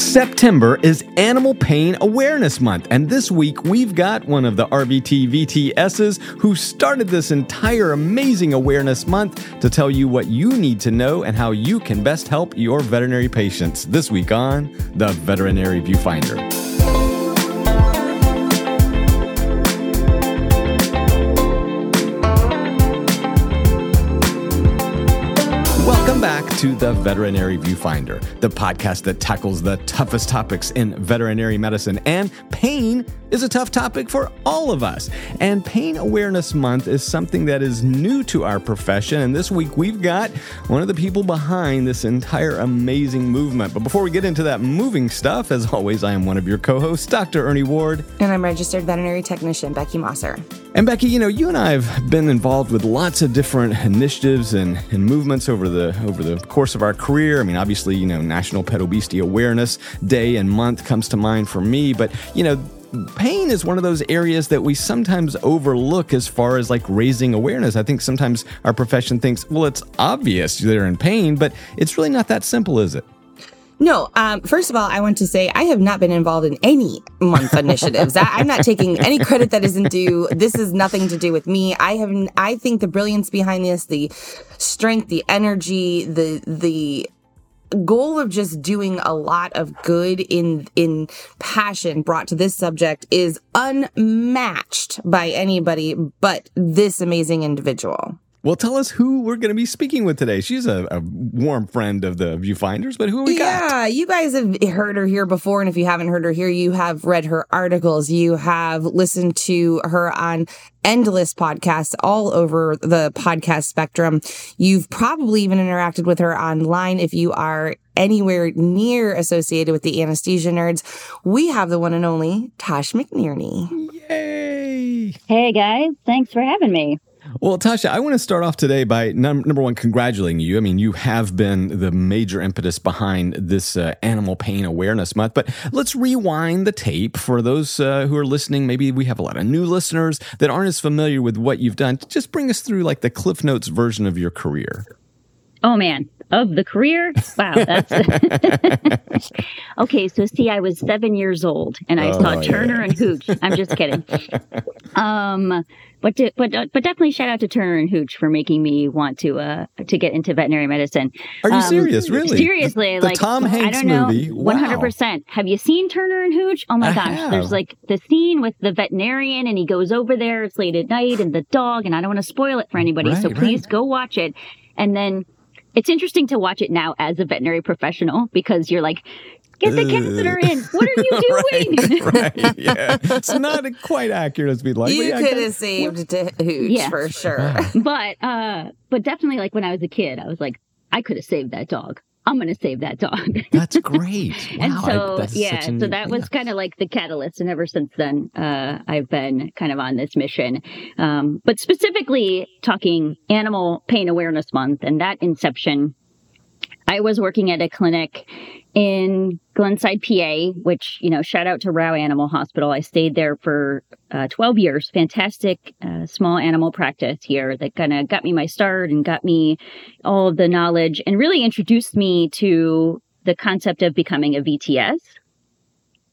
September is Animal Pain Awareness Month, and this week we've got one of the RVT VTSs who started this entire amazing awareness month to tell you what you need to know and how you can best help your veterinary patients. This week on the Veterinary Viewfinder. To the Veterinary Viewfinder, the podcast that tackles the toughest topics in veterinary medicine. And pain is a tough topic for all of us. And Pain Awareness Month is something that is new to our profession. And this week we've got one of the people behind this entire amazing movement. But before we get into that moving stuff, as always, I am one of your co hosts, Dr. Ernie Ward. And I'm registered veterinary technician, Beckie Mossor. And Beckie, you know, you and I have been involved with lots of different initiatives and, and movements over the over the course of our career. I mean, obviously, you know, National Pet Obesity Awareness Day and month comes to mind for me, but you know, pain is one of those areas that we sometimes overlook as far as like raising awareness. I think sometimes our profession thinks, well, it's obvious they're in pain, but it's really not that simple, is it? No, um, first of all, I want to say I have not been involved in any month initiatives. I, am not taking any credit that isn't due. This is nothing to do with me. I have, I think the brilliance behind this, the strength, the energy, the, the, goal of just doing a lot of good in in passion brought to this subject is unmatched by anybody but this amazing individual. Well, tell us who we're going to be speaking with today. She's a, a, warm friend of the Viewfinders, but who are we got? Yeah, you guys have heard her here before, and if you haven't heard her here, you have read her articles. You have listened to her on endless podcasts all over the podcast spectrum. You've probably even interacted with her online if you are anywhere near associated with the anesthesia nerds. We have the one and only Tosh McNerney. Yay! Hey guys, thanks for having me. Well, Tasha, I want to start off today by num- number one, congratulating you. I mean, you have been the major impetus behind this uh, Animal Pain Awareness Month. But let's rewind the tape for those uh, who are listening. Maybe we have a lot of new listeners that aren't as familiar with what you've done. Just bring us through like the Cliff Notes version of your career. Oh, man of the career. Wow, that's okay. So see, I was seven years old and I oh, saw Turner yeah. and Hooch. I'm just kidding. Um, but to, but uh, but definitely shout out to Turner and Hooch for making me want to uh to get into veterinary medicine. Are you um, serious? Really? Seriously, the, the like Tom Hanks I don't know, movie. One hundred percent. Have you seen Turner and Hooch? Oh my I gosh, have. there's like the scene with the veterinarian and he goes over there. It's late at night and the dog, and I don't want to spoil it for anybody, right, so please right. go watch it. And then it's interesting to watch it now as a veterinary professional because you're like, get the catheter in. What are you doing? right, right, yeah. It's not quite accurate as we'd like. You yeah, could have saved Hooch yeah. for sure. but uh but definitely like when I was a kid, I was like, I could have saved that dog. I'm going to save that dog. That's great. Wow, and so, I, yeah, so that was kind of like the catalyst. And ever since then, uh, I've been kind of on this mission. Um, but specifically talking Animal Pain Awareness Month and that inception I was working at a clinic in Glenside, PA, which, you know, shout out to Rau Animal Hospital. I stayed there for uh, 12 years. Fantastic uh, small animal practice here that kind of got me my start and got me all of the knowledge and really introduced me to the concept of becoming a VTS.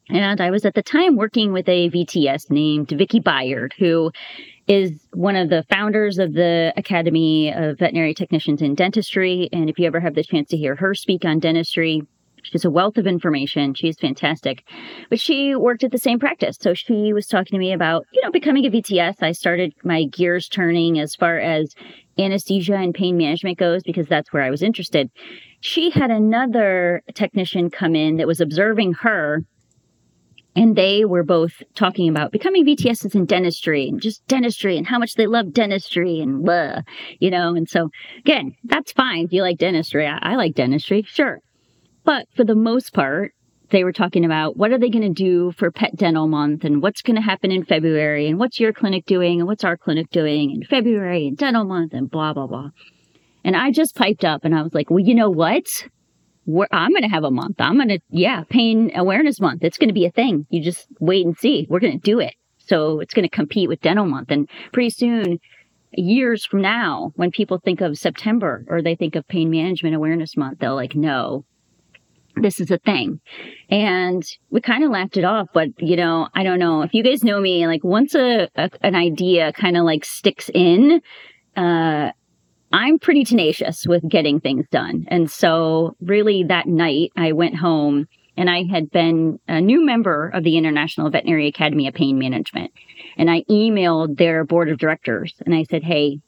And I was at the time working with a VTS named Vicky Bayard, who is one of the founders of the Academy of Veterinary Technicians in Dentistry. And if you ever have the chance to hear her speak on dentistry, she's a wealth of information. She's fantastic. But she worked at the same practice. So she was talking to me about, you know, becoming a VTS. I started my gears turning as far as anesthesia and pain management goes because that's where I was interested. She had another technician come in that was observing her and they were both talking about becoming VTSs in dentistry and just dentistry and how much they love dentistry and blah, you know. And so, again, that's fine. If you like dentistry, I, I like dentistry, sure. But for the most part, they were talking about what are they going to do for pet dental month and what's going to happen in February and what's your clinic doing and what's our clinic doing in February and dental month and blah, blah, blah. And I just piped up and I was like, well, you know what? I'm going to have a month. I'm going to, yeah, pain awareness month. It's going to be a thing. You just wait and see. We're going to do it. So it's going to compete with dental month. And pretty soon, years from now, when people think of September or they think of pain management awareness month, they'll like, no, this is a thing. And we kind of laughed it off, but you know, I don't know if you guys know me, like once a, a an idea kind of like sticks in, uh, I'm pretty tenacious with getting things done. And so really that night I went home and I had been a new member of the International Veterinary Academy of Pain Management. And I emailed their board of directors and I said, Hey,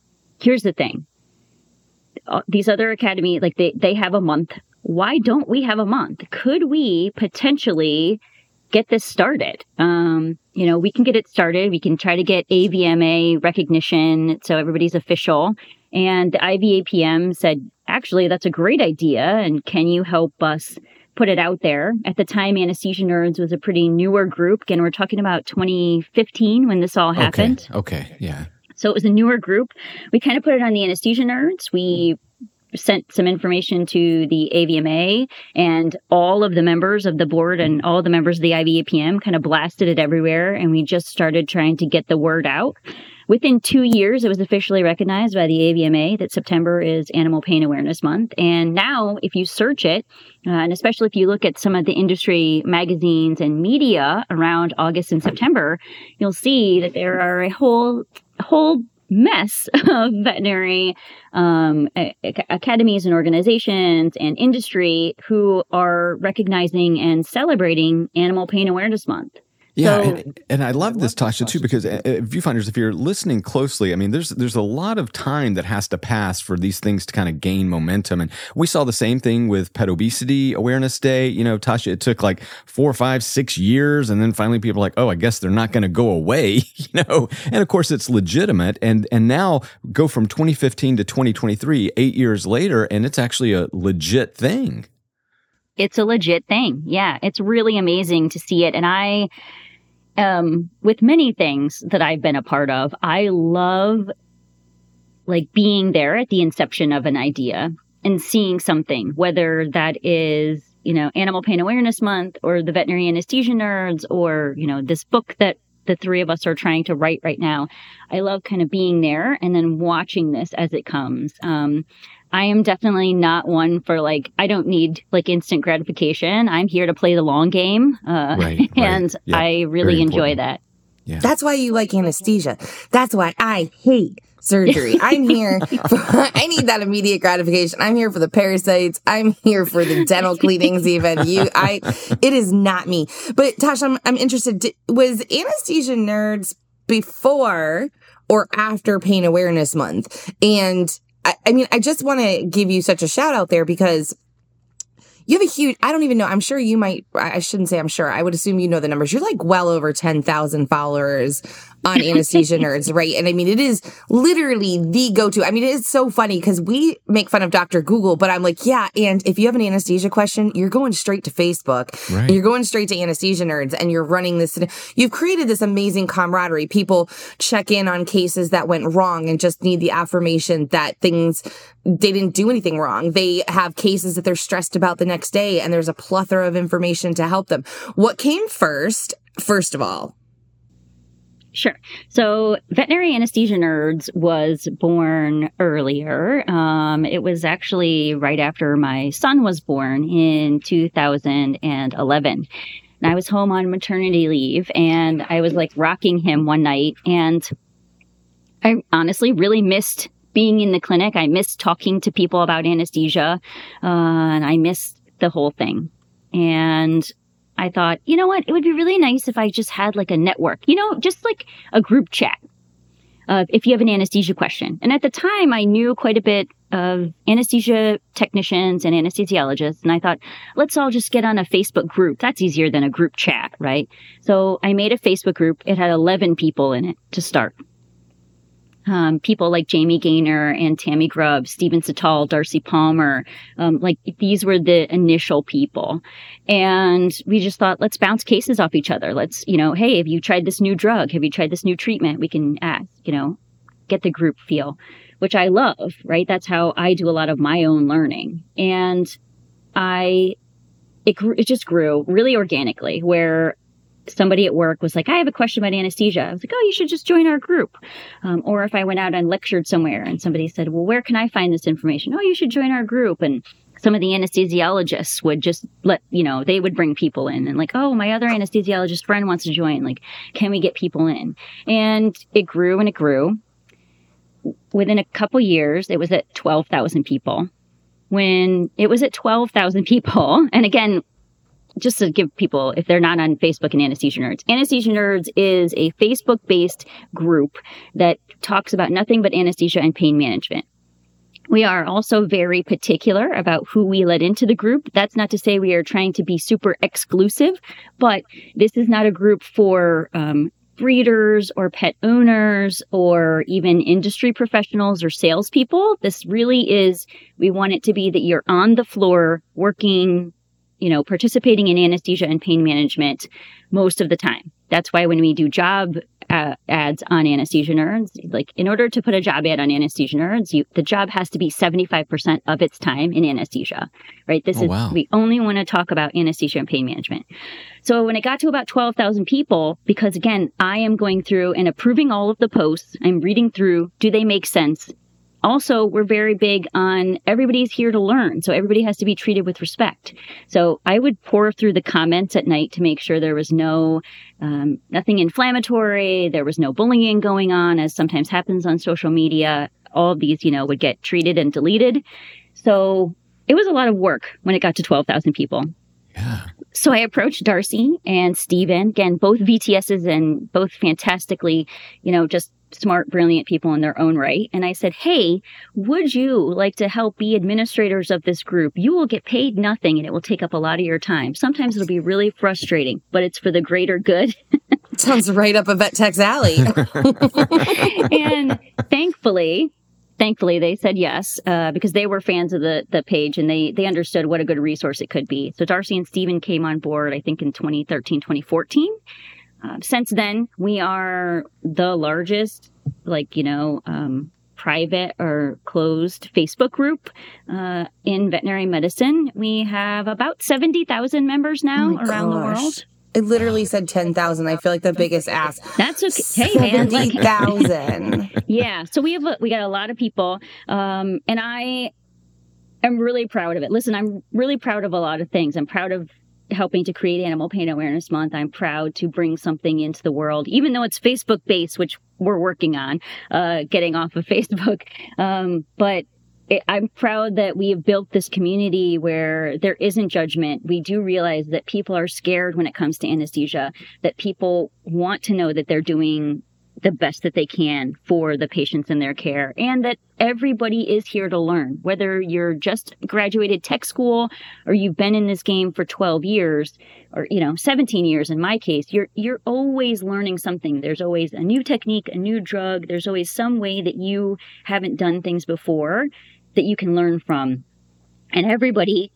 here's the thing. Uh, these other academy, like they, they have a month why don't we have a month? Could we potentially get this started? Um, you know, we can get it started. We can try to get AVMA recognition so everybody's official. And the IVAPM said, actually, that's a great idea. And can you help us put it out there? At the time, Anesthesia Nerds was a pretty newer group. Again, we're talking about 2015 when this all happened. Okay. okay. Yeah. So it was a newer group. We kind of put it on the Anesthesia Nerds. We sent some information to the AVMA and all of the members of the board and all the members of the IVAPM kind of blasted it everywhere. And we just started trying to get the word out. Within two years, it was officially recognized by the AVMA that September is Animal Pain Awareness Month. And now, if you search it, uh, and especially if you look at some of the industry magazines and media around August and September, you'll see that there are a whole whole mess of veterinary um, academies and organizations and industry who are recognizing and celebrating Animal Pain Awareness Month. Yeah, so, and, and, I love this, Tasha, too, because uh, uh, viewfinders, if you're listening closely, I mean, there's there's a lot of time that has to pass for these things to kind of gain momentum, and we saw the same thing with Pet Obesity Awareness Day. You know, Tasha, it took like four, five, six years, and then finally people are like, oh, I guess they're not going to go away. You know, and of course it's legitimate, and and now go from 2015 to 2023, eight years later, and it's actually a legit thing. It's a legit thing. Yeah, it's really amazing to see it, and I um, with many things that I've been a part of, I love like being there at the inception of an idea and seeing something, whether that is, you know, Animal Pain Awareness Month or the Veterinary Anesthesia Nerds or, you know, this book that the three of us are trying to write right now. I love kind of being there and then watching this as it comes. Um, I am definitely not one for like, I don't need like instant gratification. I'm here to play the long game. Uh, right, and right. I really enjoy that. Yeah. That's why you like anesthesia. That's why I hate surgery. I'm here. For, I need that immediate gratification. I'm here for the parasites. I'm here for the dental cleanings. Even you, I. It is not me. But Tasha, I'm, I'm interested. Was anesthesia nerds before or after Pain Awareness Month? And I, I mean, I just want to give you such a shout out there because you have a huge, I don't even know. I'm sure you might, I shouldn't say I'm sure. I would assume you know the numbers. You're like well over 10,000 followers on anesthesia nerds, right? And I mean, it is literally the go-to. I mean, it is so funny because we make fun of Dr. Google, but I'm like, yeah. And if you have an anesthesia question, you're going straight to Facebook. Right. You're going straight to anesthesia nerds and you're running this. You've created this amazing camaraderie. People check in on cases that went wrong and just need the affirmation that things, they didn't do anything wrong. They have cases that they're stressed about the next day and there's a plethora of information to help them. What came first? First of all, Sure. So, Veterinary Anesthesia Nerds was born earlier. Um, it was actually right after my son was born in 2011. And I was home on maternity leave and I was like rocking him one night. And I honestly really missed being in the clinic. I missed talking to people about anesthesia. Uh, and I missed the whole thing. And I thought, you know what? It would be really nice if I just had like a network, you know, just like a group chat. If you have an anesthesia question. And at the time, I knew quite a bit of anesthesia technicians and anesthesiologists. And I thought, let's all just get on a Facebook group. That's easier than a group chat, right? So I made a Facebook group. It had 11 people in it to start um, people like Jamie Gaynor and Tammy Grubb, Stephen Cital, Darcy Palmer. Um, like these were the initial people. And we just thought, let's bounce cases off each other. Let's, you know, hey, have you tried this new drug? Have you tried this new treatment? We can ask, you know, get the group feel, which I love, right? That's how I do a lot of my own learning. And I, it, it just grew really organically where somebody at work was like, I have a question about anesthesia. I was like, oh, you should just join our group. Um, or if I went out and lectured somewhere and somebody said, well, where can I find this information? Oh, you should join our group. And some of the anesthesiologists would just let, you know, they would bring people in and like, oh, my other anesthesiologist friend wants to join. Like, can we get people in? And it grew and it grew. Within a couple years, it was at 12,000 people. When it was at 12,000 people, and again, just to give people, if they're not on Facebook and Anesthesia Nerds, Anesthesia Nerds is a Facebook based group that talks about nothing but anesthesia and pain management. We are also very particular about who we let into the group. That's not to say we are trying to be super exclusive, but this is not a group for um, breeders or pet owners or even industry professionals or salespeople. This really is, we want it to be that you're on the floor working, you know, participating in anesthesia and pain management most of the time. That's why when we do job uh, ads on anesthesia nerds. Like in order to put a job ad on anesthesia nerds, you, the job has to be 75% of its time in anesthesia, right? This oh, is, wow. we only want to talk about anesthesia and pain management. So when it got to about 12,000 people, because again, I am going through and approving all of the posts, I'm reading through, do they make sense? Also we're very big on everybody's here to learn so everybody has to be treated with respect. So i would pour through the comments at night to make sure there was no um, nothing inflammatory there was no bullying going on as sometimes happens on social media. All of these you know would get treated and deleted. So it was a lot of work when it got to 12000 people. Yeah. So I approached Darcy and Stephen, again, both VTSs and both fantastically, you know, just smart, brilliant people in their own right. And I said, Hey, would you like to help be administrators of this group? You will get paid nothing and it will take up a lot of your time. Sometimes it'll be really frustrating, but it's for the greater good. Sounds right up a vet tech's alley. and thankfully, thankfully they said yes uh, because they were fans of the the page and they they understood what a good resource it could be so darcy and Stephen came on board i think in 2013 2014 uh, since then, we are the largest, like, you know, um, private or closed Facebook group uh, in veterinary medicine. We have about 70,000 members now oh around gosh. the world. It literally said 10,000. I feel like the biggest ass. That's okay. Hey, man. Like, 70,000. yeah. So we have, a, we got a lot of people. Um, and I am really proud of it. Listen, I'm really proud of a lot of things. I'm proud of helping to create Animal Pain Awareness Month. I'm proud to bring something into the world, even though it's Facebook based, which we're working on uh, getting off of Facebook. Um, but it, I'm proud that we have built this community where there isn't judgment. We do realize that people are scared when it comes to anesthesia, that people want to know that they're doing the best that they can for the patients in their care and that everybody is here to learn. Whether you're just graduated tech school or you've been in this game for 12 years or you know 17 years in my case you're you're always learning something. There's always a new technique a new drug. There's always some way that you haven't done things before that you can learn from. And everybody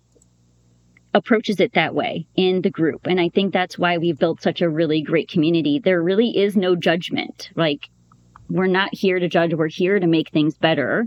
approaches it that way in the group. And I think that's why we've built such a really great community. There really is no judgment. Like, we're not here to judge, we're here to make things better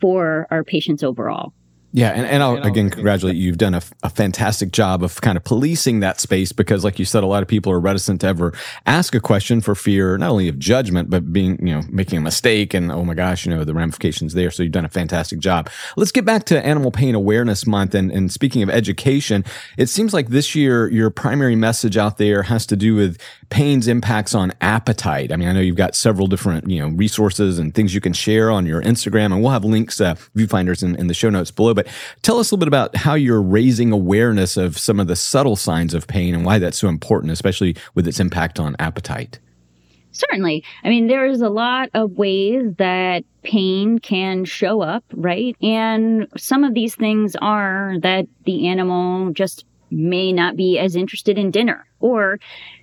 for our patients overall. Yeah, and, and I'll again congratulate you. You've done a, a, fantastic job of kind of policing that space because, like you said, a lot of people are reticent to ever ask a question for fear not only of judgment, but being, you know, making a mistake and, oh my gosh, you know, the ramifications there. So you've done a fantastic job. Let's get back to Animal Pain Awareness Month. And, and speaking of education, it seems like this year your primary message out there has to do with pain's impacts on appetite. I mean, I know you've got several different, you know, resources and things you can share on your Instagram, and we'll have links, uh, viewfinders in, in the show notes below. But tell us a little bit about how you're raising awareness of some of the subtle signs of pain and why that's so important, especially with its impact on appetite. Certainly. I mean, there's a lot of ways that pain can show up, right? And some of these things are that the animal just may not be as interested in dinner or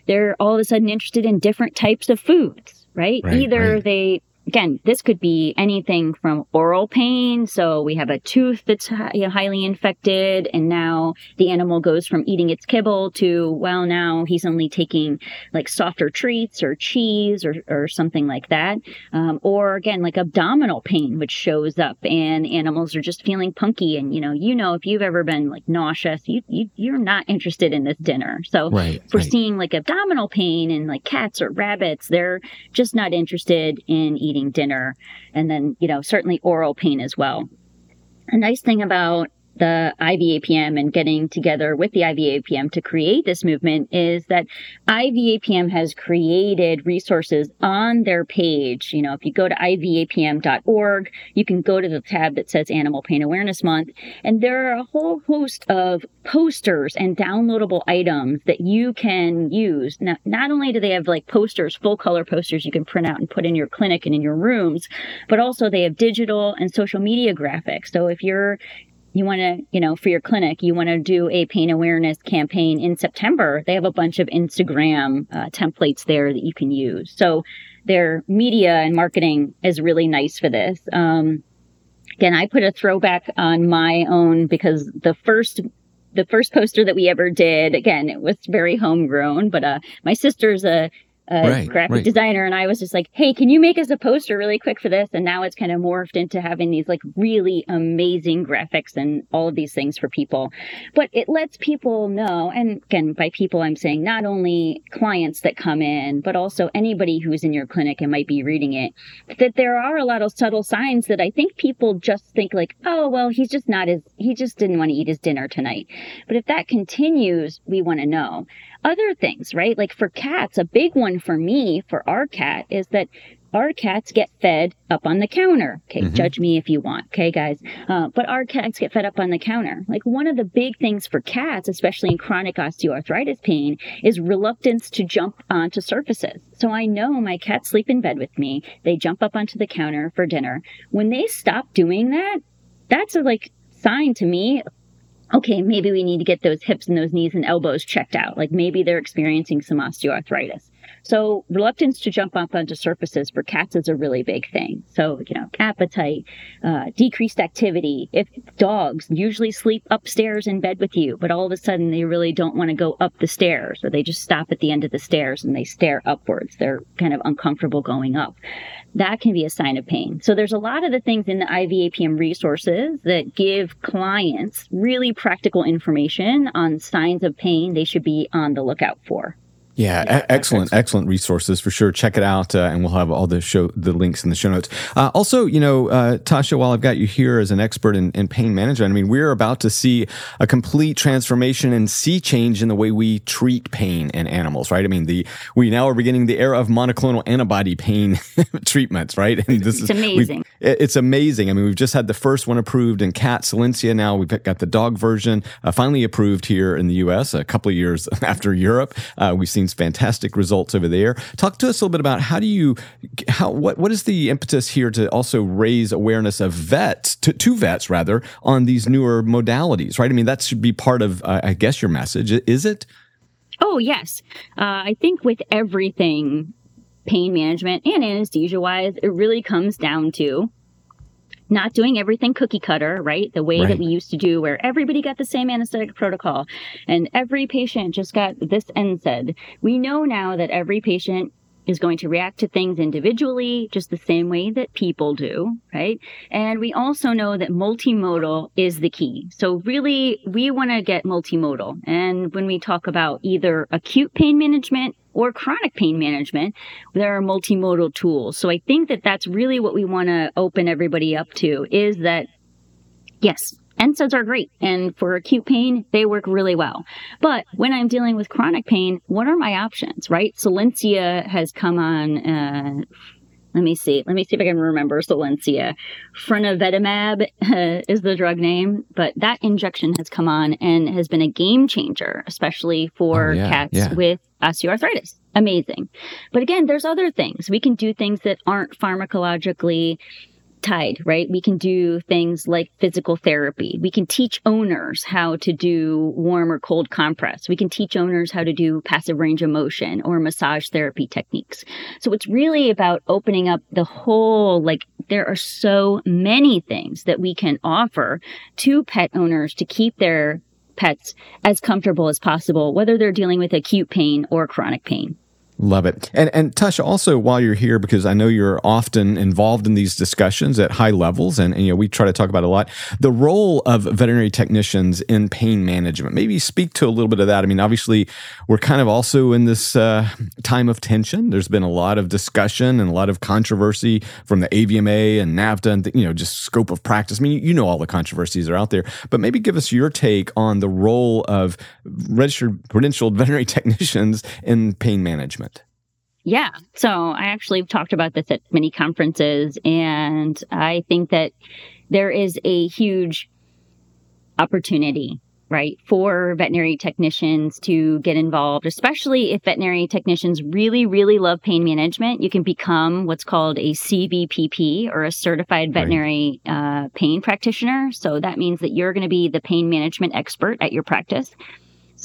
they're all of a sudden interested in different types of foods, right? right Either right. they again, this could be anything from oral pain. So we have a tooth that's highly infected, and now the animal goes from eating its kibble to, well, now he's only taking like softer treats or cheese or, or something like that. Um, or again, like abdominal pain, which shows up, and animals are just feeling punky. And you know, you know, if you've ever been like nauseous, you, you you're not interested in this dinner. So right, if we're right. seeing like abdominal pain and like cats or rabbits, they're just not interested in eating dinner. And then, you know, certainly oral pain as well. A nice thing about the IVAPM and getting together with the IVAPM to create this movement is that IVAPM has created resources on their page. You know, if you go to ivapm.org, you can go to the tab that says Animal Pain Awareness Month, and there are a whole host of posters and downloadable items that you can use. Now, not only do they have like posters, full color posters you can print out and put in your clinic and in your rooms, but also they have digital and social media graphics. So if you're you want to, you know, for your clinic, you want to do a pain awareness campaign in September, they have a bunch of Instagram uh, templates there that you can use. So their media and marketing is really nice for this. Um, again, I put a throwback on my own because the first the first poster that we ever did, again, it was very homegrown, but uh, my sister's a a right, graphic right. designer and I was just like, "Hey, can you make us a poster really quick for this?" And now it's kind of morphed into having these like really amazing graphics and all of these things for people. But it lets people know, and again, by people I'm saying not only clients that come in, but also anybody who's in your clinic and might be reading it, that there are a lot of subtle signs that I think people just think like, "Oh, well, he's just not as he just didn't want to eat his dinner tonight." But if that continues, we want to know other things, right? Like for cats, a big one for me, for our cat, is that our cats get fed up on the counter. Okay, mm-hmm. judge me if you want. Okay, guys. Uh, but our cats get fed up on the counter. Like one of the big things for cats, especially in chronic osteoarthritis pain, is reluctance to jump onto surfaces. So I know my cats sleep in bed with me. They jump up onto the counter for dinner. When they stop doing that, that's a like sign to me okay, maybe we need to get those hips and those knees and elbows checked out. Like maybe they're experiencing some osteoarthritis. So reluctance to jump up onto surfaces for cats is a really big thing. So, you know, appetite, uh, decreased activity. If dogs usually sleep upstairs in bed with you, but all of a sudden they really don't want to go up the stairs or they just stop at the end of the stairs and they stare upwards. They're kind of uncomfortable going up. That can be a sign of pain. So there's a lot of the things in the IVAPM resources that give clients really practical information on signs of pain they should be on the lookout for. Yeah, yeah excellent, excellent resources for sure. Check it out, uh, and we'll have all the show the links in the show notes. Uh, also, you know, uh, Tasha, while I've got you here as an expert in, in, pain management, I mean, we're about to see a complete transformation and sea change in the way we treat pain in animals, right? I mean, the we now are beginning the era of monoclonal antibody pain treatments, right? And this it's is amazing. It's amazing. I mean, we've just had the first one approved in cat Solensia. Now we've got the dog version uh, finally approved here in the U.S. A couple of years after Europe, uh, we've seen fantastic results over there. Talk to us a little bit about how do you, how what what is the impetus here to also raise awareness of vets to, to vets rather on these newer modalities, right? I mean, that should be part of, uh, I guess, your message, is it? Oh yes, uh, I think with everything pain management and anesthesia wise, it really comes down to not doing everything cookie cutter, right? The way right. that we used to do where everybody got the same anesthetic protocol and every patient just got this NSAID. We know now that every patient is going to react to things individually, just the same way that people do, right? And we also know that multimodal is the key. So really, we want to get multimodal. And when we talk about either acute pain management or chronic pain management, there are multimodal tools. So I think that that's really what we want to open everybody up to is that yes, NSAIDs are great. And for acute pain, they work really well. But when I'm dealing with chronic pain, what are my options, right? Solensia has come on, uh, let me see. Let me see if I can remember Solensia. Frunevetmab uh, is the drug name, but that injection has come on and has been a game changer, especially for oh, yeah, cats yeah. with osteoarthritis. Amazing. But again, there's other things. We can do things that aren't pharmacologically tied, right? We can do things like physical therapy. We can teach owners how to do warm or cold compress. We can teach owners how to do passive range of motion or massage therapy techniques. So it's really about opening up the whole, like, there are so many things that we can offer to pet owners to keep their pets as comfortable as possible, whether they're dealing with acute pain or chronic pain. Love it. And and Tosh, also while you're here, because I know you're often involved in these discussions at high levels, and, and, you know we try to talk about a lot the role of veterinary technicians in pain management. Maybe speak to a little bit of that. I mean, obviously, we're kind of also in this uh, time of tension. There's been a lot of discussion and a lot of controversy from the AVMA and NAVTA, and you know just scope of practice. I mean, you know all the controversies are out there, but maybe give us your take on the role of registered credentialed veterinary technicians in pain management. Yeah. So I actually talked about this at many conferences, and I think that there is a huge opportunity, right, for veterinary technicians to get involved, especially if veterinary technicians really, really love pain management. You can become what's called a CVPP or a certified veterinary right. uh, pain practitioner. So that means that you're going to be the pain management expert at your practice.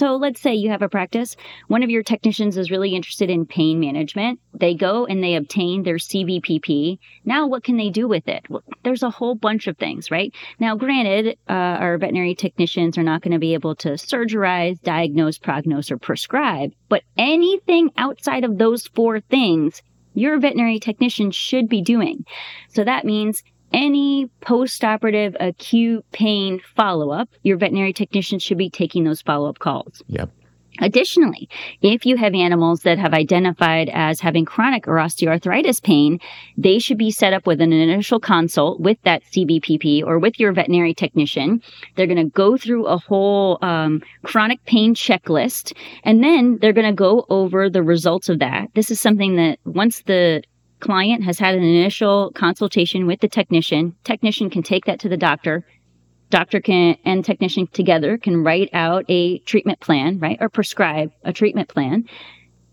So let's say you have a practice. One of your technicians is really interested in pain management. They go and they obtain their CVPP. Now, what can they do with it? Well, there's a whole bunch of things, right? Now, granted, uh, our veterinary technicians are not going to be able to surgerize, diagnose, prognose, or prescribe, but anything outside of those four things your veterinary technician should be doing. So that means any post-operative acute pain follow-up, your veterinary technician should be taking those follow-up calls. Yep. Additionally, if you have animals that have identified as having chronic or osteoarthritis pain, they should be set up with an initial consult with that CVPP or with your veterinary technician. They're going to go through a whole um, chronic pain checklist, and then they're going to go over the results of that. This is something that once the client has had an initial consultation with the technician. Technician can take that to the doctor. Doctor can and technician together can write out a treatment plan, right? Or prescribe a treatment plan.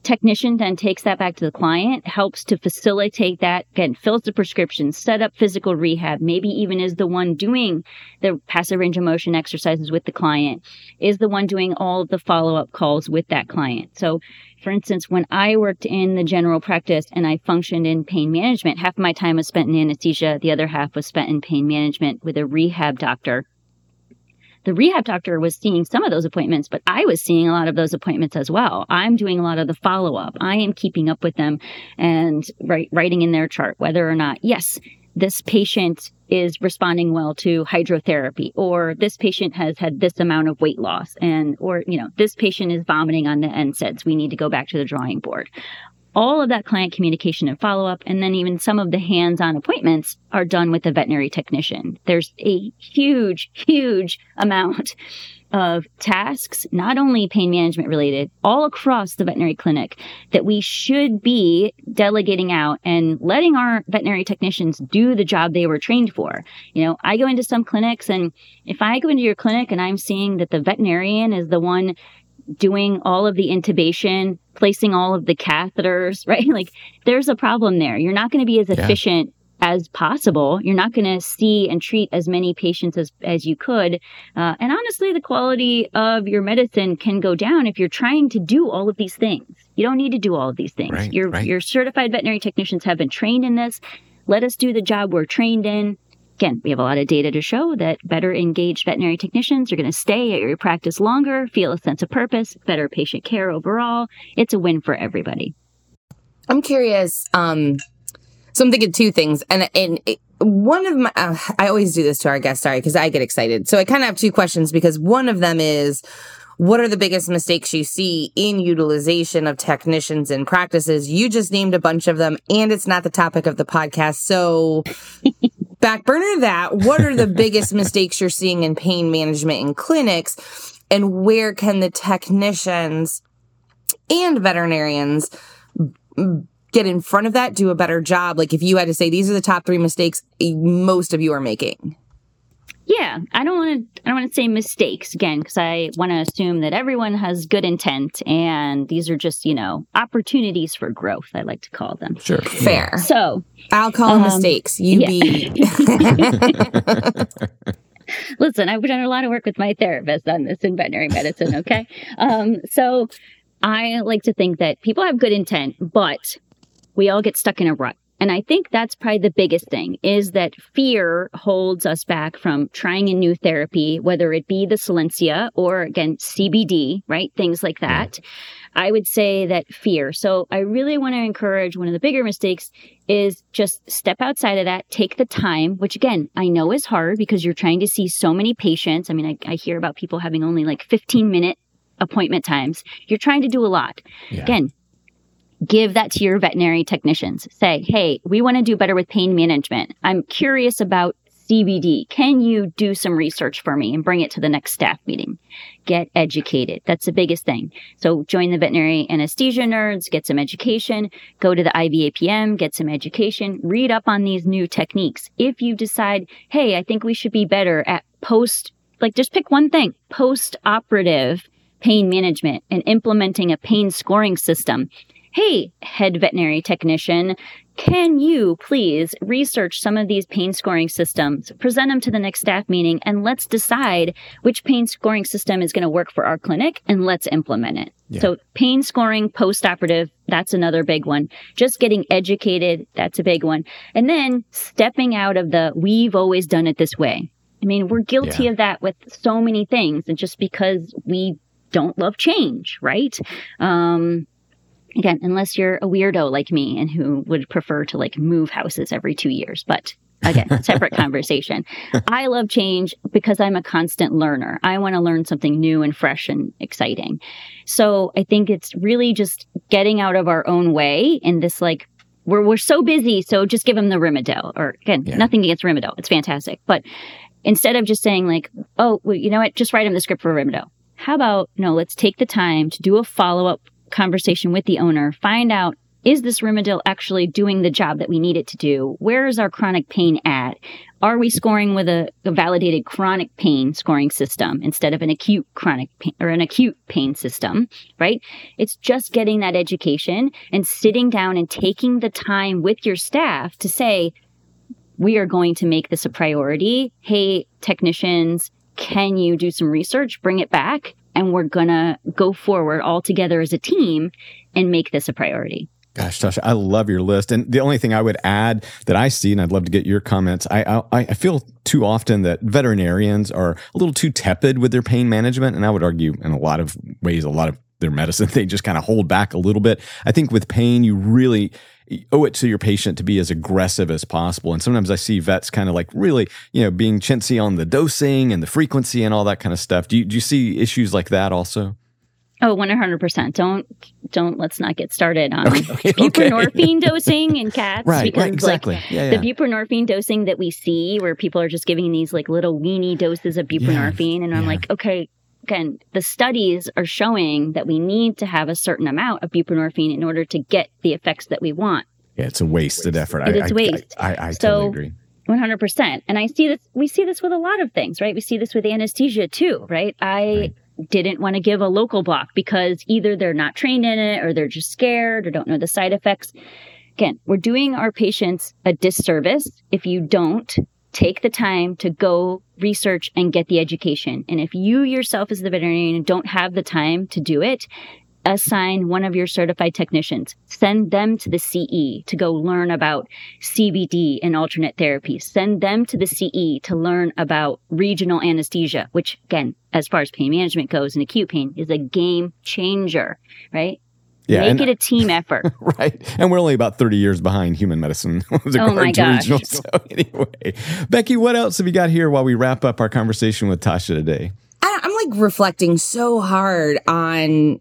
Technician then takes that back to the client, helps to facilitate that, again, fills the prescription, set up physical rehab, maybe even is the one doing the passive range of motion exercises with the client, is the one doing all the follow up calls with that client. So for instance, when I worked in the general practice and I functioned in pain management, half of my time was spent in anesthesia, the other half was spent in pain management with a rehab doctor. The rehab doctor was seeing some of those appointments, but I was seeing a lot of those appointments as well. I'm doing a lot of the follow up. I am keeping up with them and write, writing in their chart whether or not, yes, this patient is responding well to hydrotherapy or this patient has had this amount of weight loss and or you know this patient is vomiting on the NSAIDs we need to go back to the drawing board all of that client communication and follow up and then even some of the hands-on appointments are done with the veterinary technician there's a huge huge amount of tasks, not only pain management related, all across the veterinary clinic that we should be delegating out and letting our veterinary technicians do the job they were trained for. You know, I go into some clinics and if I go into your clinic and I'm seeing that the veterinarian is the one doing all of the intubation, placing all of the catheters, right? Like there's a problem there. You're not going to be as efficient as possible. You're not going to see and treat as many patients as, as you could. Uh, and honestly, the quality of your medicine can go down if you're trying to do all of these things. You don't need to do all of these things. Right, your, right. your certified veterinary technicians have been trained in this. Let us do the job we're trained in. Again, we have a lot of data to show that better engaged veterinary technicians are going to stay at your practice longer, feel a sense of purpose, better patient care overall. It's a win for everybody. I'm curious. Um, so I'm thinking two things, and and it, one of my uh, I always do this to our guests, sorry, because I get excited. So I kind of have two questions because one of them is what are the biggest mistakes you see in utilization of technicians and practices? You just named a bunch of them, and it's not the topic of the podcast. So back burner that. What are the biggest mistakes you're seeing in pain management in clinics? And where can the technicians and veterinarians get in front of that, do a better job? Like if you had to say these are the top three mistakes most of you are making. Yeah, I don't want to. I don't want to say mistakes again because I want to assume that everyone has good intent, and these are just you know opportunities for growth. I like to call them. Sure, fair. So I'll call um, mistakes. You yeah. be. Listen, I've done a lot of work with my therapist on this in veterinary medicine. Okay, um, so I like to think that people have good intent, but we all get stuck in a rut And I think that's probably the biggest thing is that fear holds us back from trying a new therapy, whether it be the Solensia or again, CBD, right? Things like that. I would say that fear. So I really want to encourage one of the bigger mistakes is just step outside of that, take the time, which again, I know is hard because you're trying to see so many patients. I mean, I, I hear about people having only like 15 minute appointment times. You're trying to do a lot. Yeah. Again, give that to your veterinary technicians. Say, hey, we want to do better with pain management. I'm curious about CBD. Can you do some research for me and bring it to the next staff meeting? Get educated. That's the biggest thing. So join the veterinary anesthesia nerds, get some education, go to the IVAPM, get some education, read up on these new techniques. If you decide, hey, I think we should be better at post, like just pick one thing, post operative pain management and implementing a pain scoring system Hey, head veterinary technician, can you please research some of these pain scoring systems, present them to the next staff meeting, and let's decide which pain scoring system is going to work for our clinic and let's implement it. Yeah. So, pain scoring post operative, that's another big one. Just getting educated, that's a big one. And then stepping out of the we've always done it this way. I mean, we're guilty yeah. of that with so many things, and just because we don't love change, right? Um, again, unless you're a weirdo like me and who would prefer to like move houses every two years, but again, separate conversation. I love change because I'm a constant learner. I want to learn something new and fresh and exciting. So I think it's really just getting out of our own way in this like, we're, we're so busy. So just give them the Rimadyl or again, yeah. nothing against Rimadyl. It's fantastic. But instead of just saying like, oh, well, you know what? Just write them the script for Rimadyl. How about, no, let's take the time to do a follow up conversation with the owner, find out is this Rimadyl actually doing the job that we need it to do? Where is our chronic pain at? Are we scoring with a, a, validated chronic pain scoring system instead of an acute chronic pain or an acute pain system, right? It's just getting that education and sitting down and taking the time with your staff to say, we are going to make this a priority. Hey, technicians, can you do some research? Bring it back and we're going to go forward all together as a team and make this a priority. Gosh, Tasha, I love your list. And the only thing I would add that I see, and I'd love to get your comments, I, I, I feel too often that veterinarians are a little too tepid with their pain management. And I would argue in a lot of ways, a lot of their medicine, they just kind of hold back a little bit. I think with pain, you really owe it to your patient to be as aggressive as possible. And sometimes I see vets kind of like really, you know, being chintzy on the dosing and the frequency and all that kind of stuff. Do you, do you see issues like that also? Oh, 100%. Don't, don't, let's not get started on okay, buprenorphine okay. dosing in cats. Right, because, right, exactly. Like, yeah, yeah. The buprenorphine dosing that we see where people are just giving these like little weeny doses of buprenorphine. Yeah, and I'm like, okay, again, the studies are showing that we need to have a certain amount of buprenorphine in order to get the effects that we want. Yeah, it's a wasted effort. It I, is waste. I, I, I so, totally agree. 100%. And I see this, we see this with a lot of things, right? We see this with anesthesia too, right? I right. didn't want to give a local block because either they're not trained in it or they're just scared or don't know the side effects. Again, we're doing our patients a disservice if you don't take the time to go research and get the education. And if you yourself as the veterinarian don't have the time to do it, assign one of your certified technicians, send them to the CE to go learn about CBD and alternate therapies, send them to the CE to learn about regional anesthesia, which again, as far as pain management goes and acute pain is a game changer, right? Yeah, Make it a team effort. right. And we're only about 30 years behind human medicine with oh my gosh. regional. So anyway, Beckie, what else have you got here while we wrap up our conversation with Tasha today? I'm like reflecting so hard on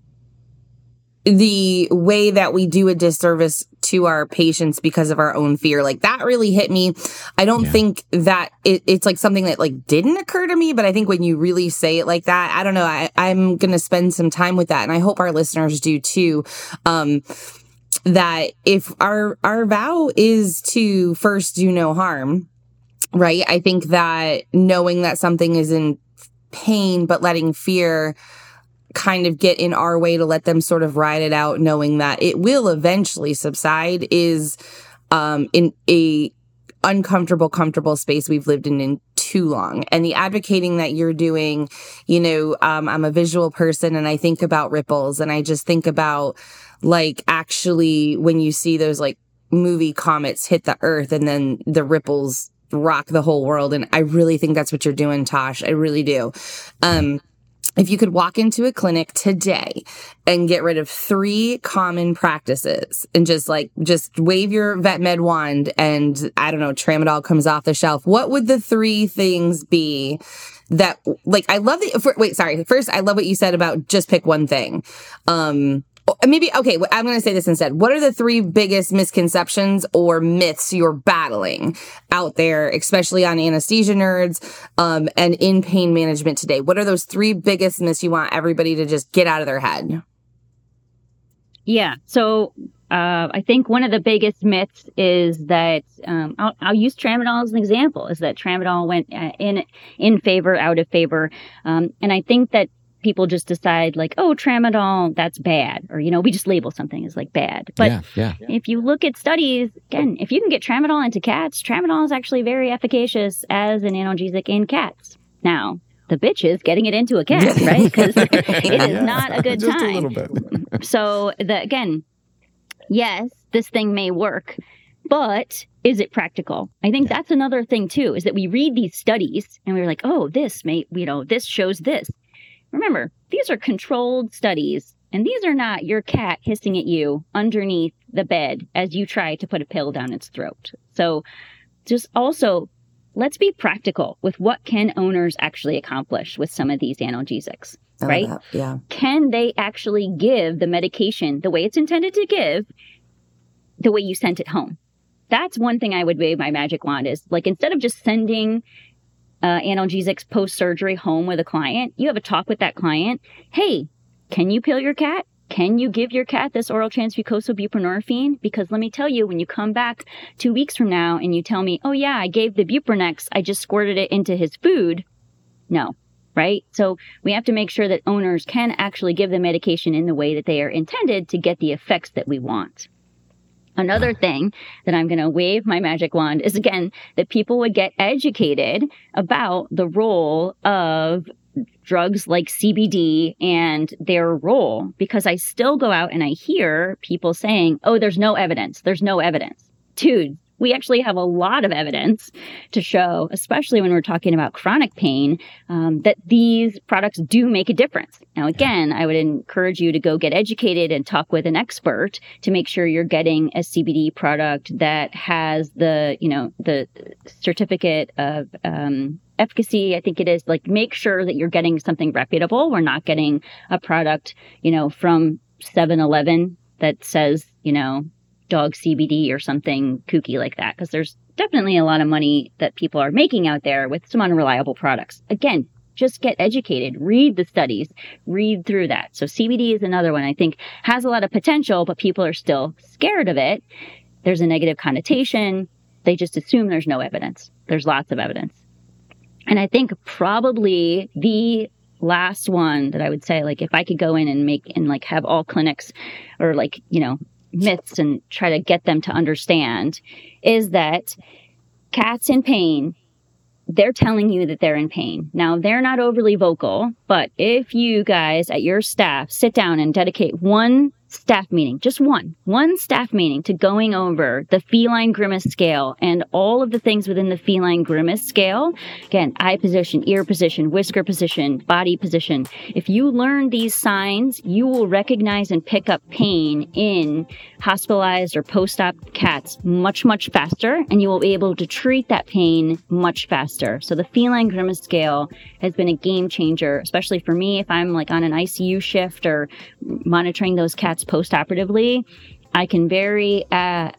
the way that we do a disservice to our patients because of our own fear. Like that really hit me. I don't yeah. think that it, it's like something that like didn't occur to me but i think when you really say it like that i don't know I, i'm gonna spend some time with that and i hope our listeners do too um that if our our vow is to first do no harm right? I think that knowing that something is in pain but letting fear kind of get in our way to let them sort of ride it out, knowing that it will eventually subside is um, in a uncomfortable, comfortable space we've lived in in too long. And the advocating that you're doing, you know, um, I'm a visual person and I think about ripples and I just think about like actually when you see those like movie comets hit the earth and then the ripples rock the whole world. And I really think that's what you're doing, Tosh. I really do. Um, if you could walk into a clinic today and get rid of three common practices and just like just wave your vet med wand and I don't know tramadol comes off the shelf what would the three things be that like I love the for, wait sorry. First I love what you said about just pick one thing. Um maybe okay i'm going to say this instead. What are the three biggest misconceptions or myths you're battling out there especially on anesthesia nerds um, and in pain management today? What are those three biggest myths you want everybody to just get out of their head? Yeah so uh, I think one of the biggest myths is that um, I'll, I'll, use tramadol as an example. Is that tramadol went uh, in in favor, out of favor, um, and I think that people just decide like, oh, tramadol, that's bad. Or, you know, we just label something as like bad. But yeah, yeah. if you look at studies, again, if you can get tramadol into cats, tramadol is actually very efficacious as an analgesic in cats. Now, the bitch is getting it into a cat, right? Because it is yeah. not a good just time. A little bit. so the again, yes, this thing may work, but is it practical? I think that's another thing too, is that we read these studies and we're like, oh, this may, you know, this shows this. Remember, these are controlled studies, and these are not your cat hissing at you underneath the bed as you try to put a pill down its throat. So just also let's be practical with what can owners actually accomplish with some of these analgesics, right? Yeah. Can they actually give the medication the way it's intended to give, the way you sent it home? That's one thing I would wave my magic wand is like instead of just sending uh, analgesics post surgery home with a client, you have a talk with that client. Hey, can you pill your cat? Can you give your cat this oral transmucosal buprenorphine? Because let me tell you, when you come back two weeks from now and you tell me, oh yeah, I gave the Buprenex, I just squirted it into his food. No, right? So we have to make sure that owners can actually give the medication in the way that they are intended to get the effects that we want. Another thing that I'm going to wave my magic wand is again that people would get educated about the role of drugs like CBD and their role because I still go out and I hear people saying, oh, there's no evidence. There's no evidence. Dude, we actually have a lot of evidence to show, especially when we're talking about chronic pain, um, that these products do make a difference. Now, again, I would encourage you to go get educated and talk with an expert to make sure you're getting a CBD product that has the, you know, the certificate of um, efficacy. I think it is like make sure that you're getting something reputable. We're not getting a product, you know, from 7 Eleven that says, you know, dog CBD or something kooky like that, because there's definitely a lot of money that people are making out there with some unreliable products. Again, just get educated, read the studies, read through that. So CBD is another one I think has a lot of potential, but people are still scared of it. There's a negative connotation. They just assume there's no evidence. There's lots of evidence. And I think probably the last one that I would say, like, if I could go in and make and like have all clinics or like, you know, myths and try to get them to understand is that cats in pain they're telling you that they're in pain. Now, they're not overly vocal, but if you guys at your staff sit down and dedicate one staff meeting, just one, one staff meeting to going over the feline grimace scale and all of the things within the feline grimace scale. Again, eye position, ear position, whisker position, body position. If you learn these signs, you will recognize and pick up pain in hospitalized or post-op cats much, much faster, and you will be able to treat that pain much faster. So the feline grimace scale has been a game changer, especially for me if I'm like on an ICU shift or monitoring those cats post-operatively, I can very uh,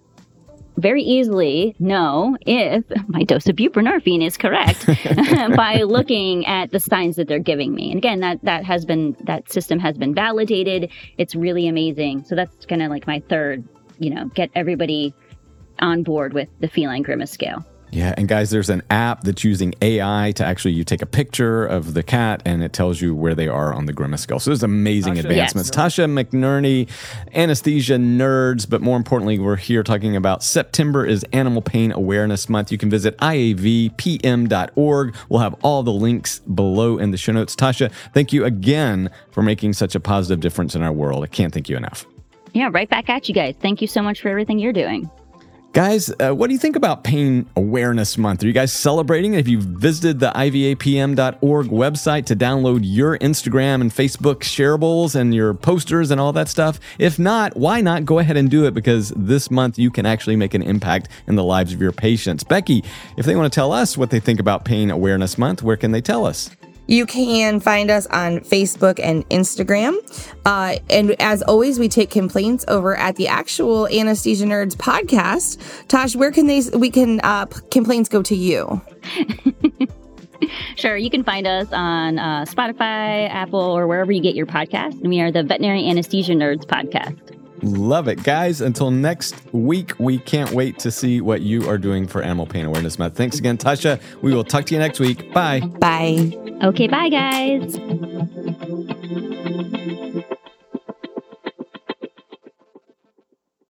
very easily know if my dose of buprenorphine is correct by looking at the signs that they're giving me. And again, that that has been that system has been validated. It's really amazing. So that's kind of like my third, you know, get everybody on board with the feline grimace scale. Yeah, and guys, there's an app that's using AI to actually you take a picture of the cat and it tells you where they are on the grimace scale. So there's amazing Tasha, advancements. Yes. Tasha McNerney, anesthesia nerds, but more importantly, we're here talking about September is Animal Pain Awareness Month. You can visit ivapm.org. We'll have all the links below in the show notes. Tasha, thank you again for making such a positive difference in our world. I can't thank you enough. Yeah, right back at you guys. Thank you so much for everything you're doing. Guys, uh, what do you think about Pain Awareness Month? Are you guys celebrating? If you've visited the ivapm.org website to download your Instagram and Facebook shareables and your posters and all that stuff, if not, why not go ahead and do it? Because this month you can actually make an impact in the lives of your patients. Beckie, if they want to tell us what they think about Pain Awareness Month, where can they tell us? You can find us on Facebook and Instagram. Uh, and as always, we take complaints over at the actual Anesthesia Nerds podcast. Tosh, where can they we can uh, complaints go to you? sure, you can find us on uh, Spotify, Apple, or wherever you get your podcast. And we are the Veterinary Anesthesia Nerds podcast. Love it. Guys, until next week, we can't wait to see what you are doing for Animal Pain Awareness Month. Thanks again, Tasha. We will talk to you next week. Bye. Bye. Okay, bye, guys.